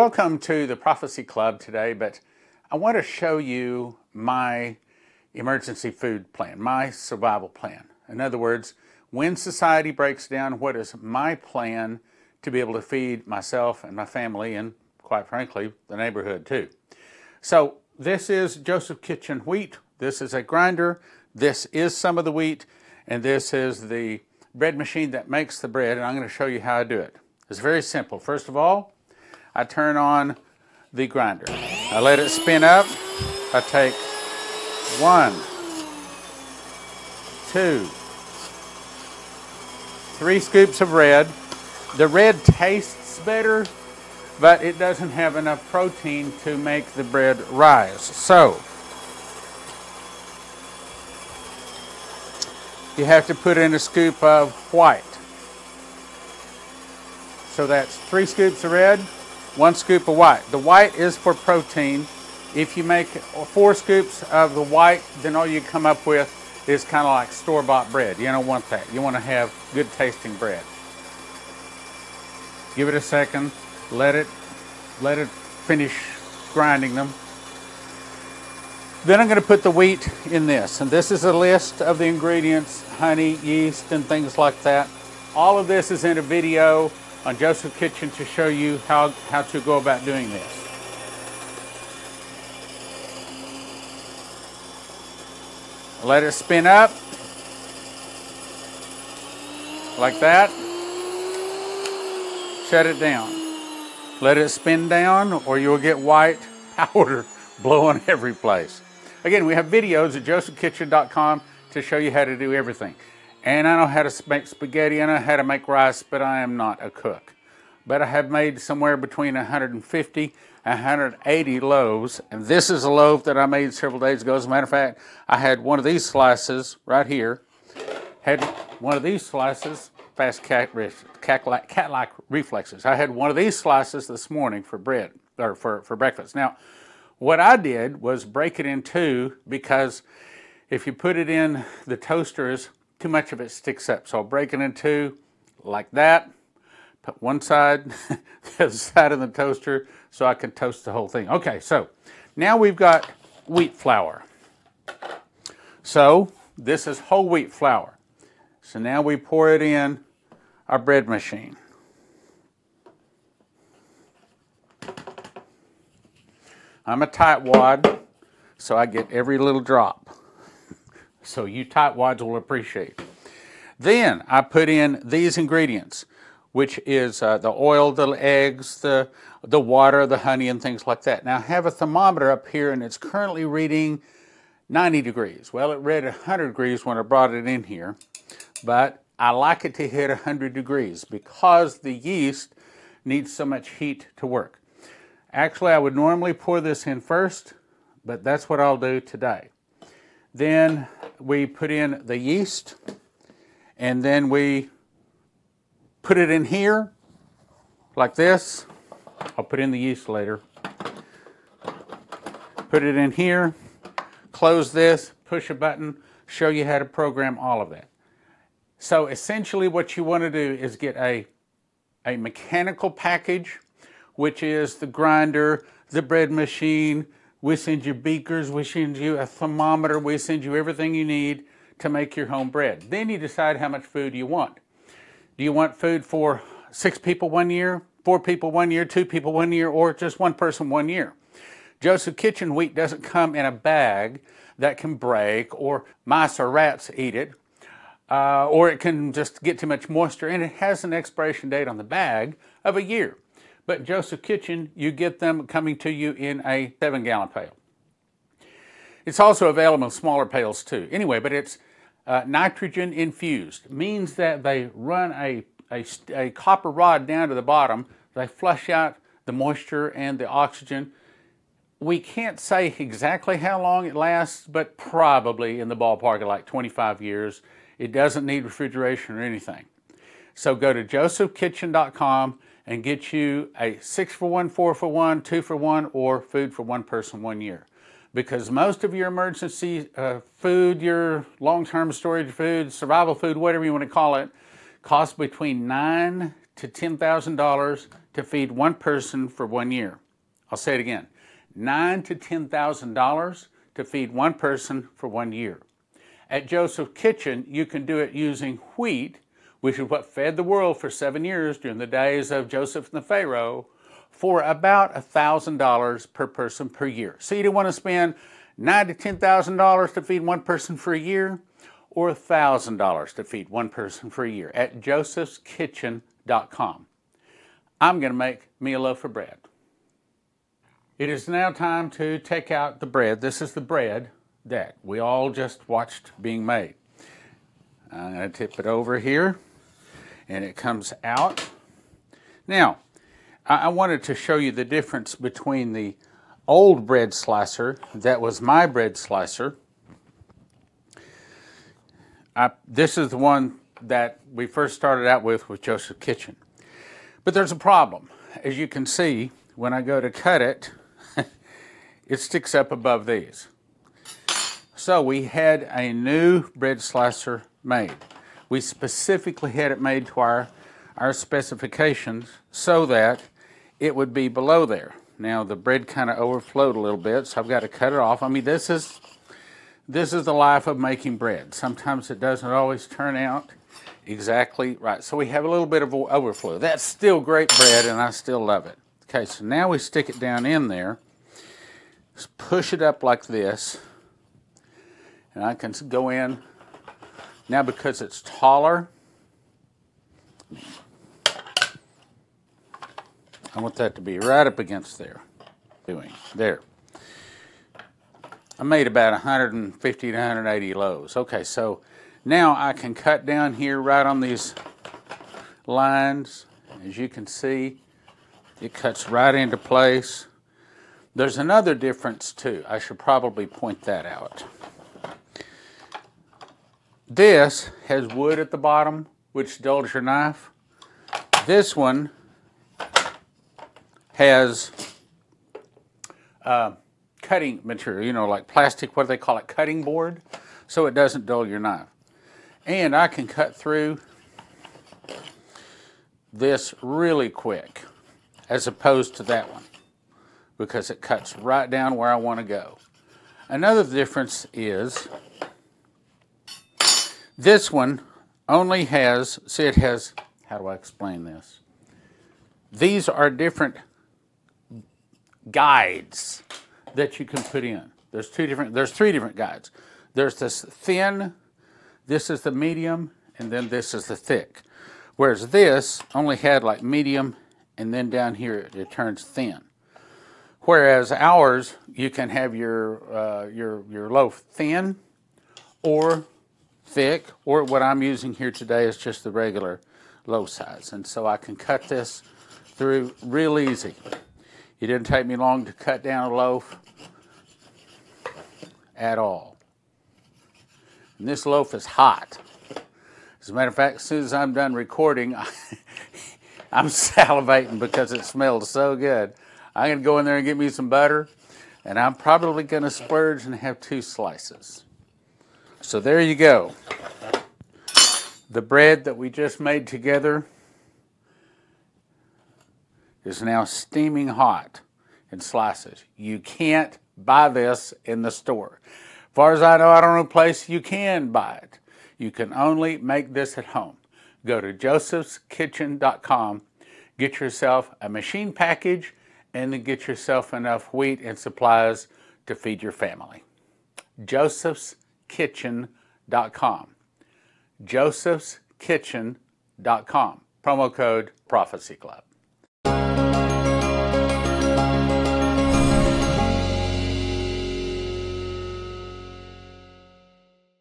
welcome to the Prophecy Club today, but I want to show you my emergency food plan, my survival plan. In other words, when society breaks down, what is my plan to be able to feed myself and my family and, quite frankly, the neighborhood too? So, this is Joseph Kitchen wheat. This is a grinder. This is some of the wheat, and this is the bread machine that makes the bread, and I'm going to show you how I do it. It's very simple. First of all, I turn on the grinder. I let it spin up. I take one, two, three scoops of red. The red tastes better, but it doesn't have enough protein to make the bread rise. So, you have to put in a scoop of white. So that's three scoops of red, one scoop of white. The white is for protein. If you make four scoops of the white, then all you come up with is kind of like store-bought bread. You don't want that. You want to have good tasting bread. Give it a second. Let it let it finish grinding them. Then I'm going to put the wheat in this. And this is a list of the ingredients, honey, yeast, and things like that. All of this is in a video on Joseph Kitchen to show you how, how to go about doing this. Let it spin up like that. Shut it down. Let it spin down or you'll get white powder blowing every place. Again, we have videos at josephkitchen.com to show you how to do everything. And I know how to make spaghetti, I know how to make rice, but I am not a cook. But I have made somewhere between 150 and 180 loaves. And this is a loaf that I made several days ago. As a matter of fact, I had one of these slices right here. Had one of these slices, fast cat, cat-like, cat-like reflexes. I had one of these slices this morning for bread, or for, for breakfast. Now, what I did was break it in two because if you put it in the toasters too much of it sticks up. So I'll break it in two like that. Put one side, the other side in the toaster so I can toast the whole thing. Okay, so now we've got wheat flour. So this is whole wheat flour. So now we pour it in our bread machine. I'm a tight wad, so I get every little drop. So you tightwads will appreciate. Then I put in these ingredients, which is uh, the oil, the eggs, the, the water, the honey, and things like that. Now I have a thermometer up here and it's currently reading 90 degrees. Well, it read 100 degrees when I brought it in here, but I like it to hit 100 degrees because the yeast needs so much heat to work. Actually, I would normally pour this in first, but that's what I'll do today. Then we put in the yeast and then we put it in here like this. I'll put in the yeast later. Put it in here, close this, push a button, show you how to program all of that. So essentially what you want to do is get a, a mechanical package, which is the grinder, the bread machine, we send you beakers, we send you a thermometer, we send you everything you need to make your home bread. Then you decide how much food you want. Do you want food for six people one year, four people one year, two people one year, or just one person one year? Joseph Kitchen wheat doesn't come in a bag that can break or mice or rats eat it, uh, or it can just get too much moisture, and it has an expiration date on the bag of a year. But Joseph Kitchen, you get them coming to you in a seven gallon pail. It's also available in smaller pails too. Anyway, but it's uh, nitrogen infused. Means that they run a, a, a copper rod down to the bottom. They flush out the moisture and the oxygen. We can't say exactly how long it lasts, but probably in the ballpark of like 25 years. It doesn't need refrigeration or anything. So go to josephkitchen.com and get you a six for one, four for one, two for one, or food for one person one year. Because most of your emergency uh, food, your long term storage food, survival food, whatever you want to call it, costs between nine to $10,000 to feed one person for one year. I'll say it again nine to $10,000 to feed one person for one year. At Joseph Kitchen, you can do it using wheat, which is what fed the world for seven years during the days of Joseph and the Pharaoh, for about $1,000 per person per year. So you don't want to spend nine to $10,000 to feed one person for a year or $1,000 to feed one person for a year at josephskitchen.com. I'm going to make me a loaf of bread. It is now time to take out the bread. This is the bread that we all just watched being made. I'm going to tip it over here and it comes out. Now, I wanted to show you the difference between the old bread slicer that was my bread slicer. I, this is the one that we first started out with with Joseph Kitchen. But there's a problem. As you can see, when I go to cut it, it sticks up above these. So we had a new bread slicer made. We specifically had it made to our, our specifications so that it would be below there. Now the bread kind of overflowed a little bit, so I've got to cut it off. I mean, this is this is the life of making bread. Sometimes it doesn't always turn out exactly right. So we have a little bit of overflow. That's still great bread, and I still love it. Okay, so now we stick it down in there. Just push it up like this. And I can go in. Now because it's taller, I want that to be right up against there. Doing there. I made about 150 to 180 lows. Okay, so now I can cut down here right on these lines. As you can see, it cuts right into place. There's another difference too. I should probably point that out. This has wood at the bottom, which dulls your knife. This one has uh, cutting material, you know, like plastic, what do they call it, cutting board, so it doesn't dull your knife. And I can cut through this really quick as opposed to that one because it cuts right down where I want to go. Another difference is this one only has, see it has, how do I explain this? These are different guides that you can put in. There's two different, there's three different guides. There's this thin, this is the medium, and then this is the thick. Whereas this only had like medium, and then down here it turns thin. Whereas ours, you can have your, uh, your, your loaf thin or thick, or what I'm using here today is just the regular loaf size. And so I can cut this through real easy. It didn't take me long to cut down a loaf at all. And this loaf is hot. As a matter of fact, as soon as I'm done recording, I'm salivating because it smells so good. I'm going to go in there and get me some butter, and I'm probably going to splurge and have two slices. So there you go. The bread that we just made together is now steaming hot in slices. You can't buy this in the store. As far as I know, I don't know a place you can buy it. You can only make this at home. Go to josephskitchen.com, get yourself a machine package, and then get yourself enough wheat and supplies to feed your family. josephskitchen.com. josephskitchen.com. Promo code Prophecy Club.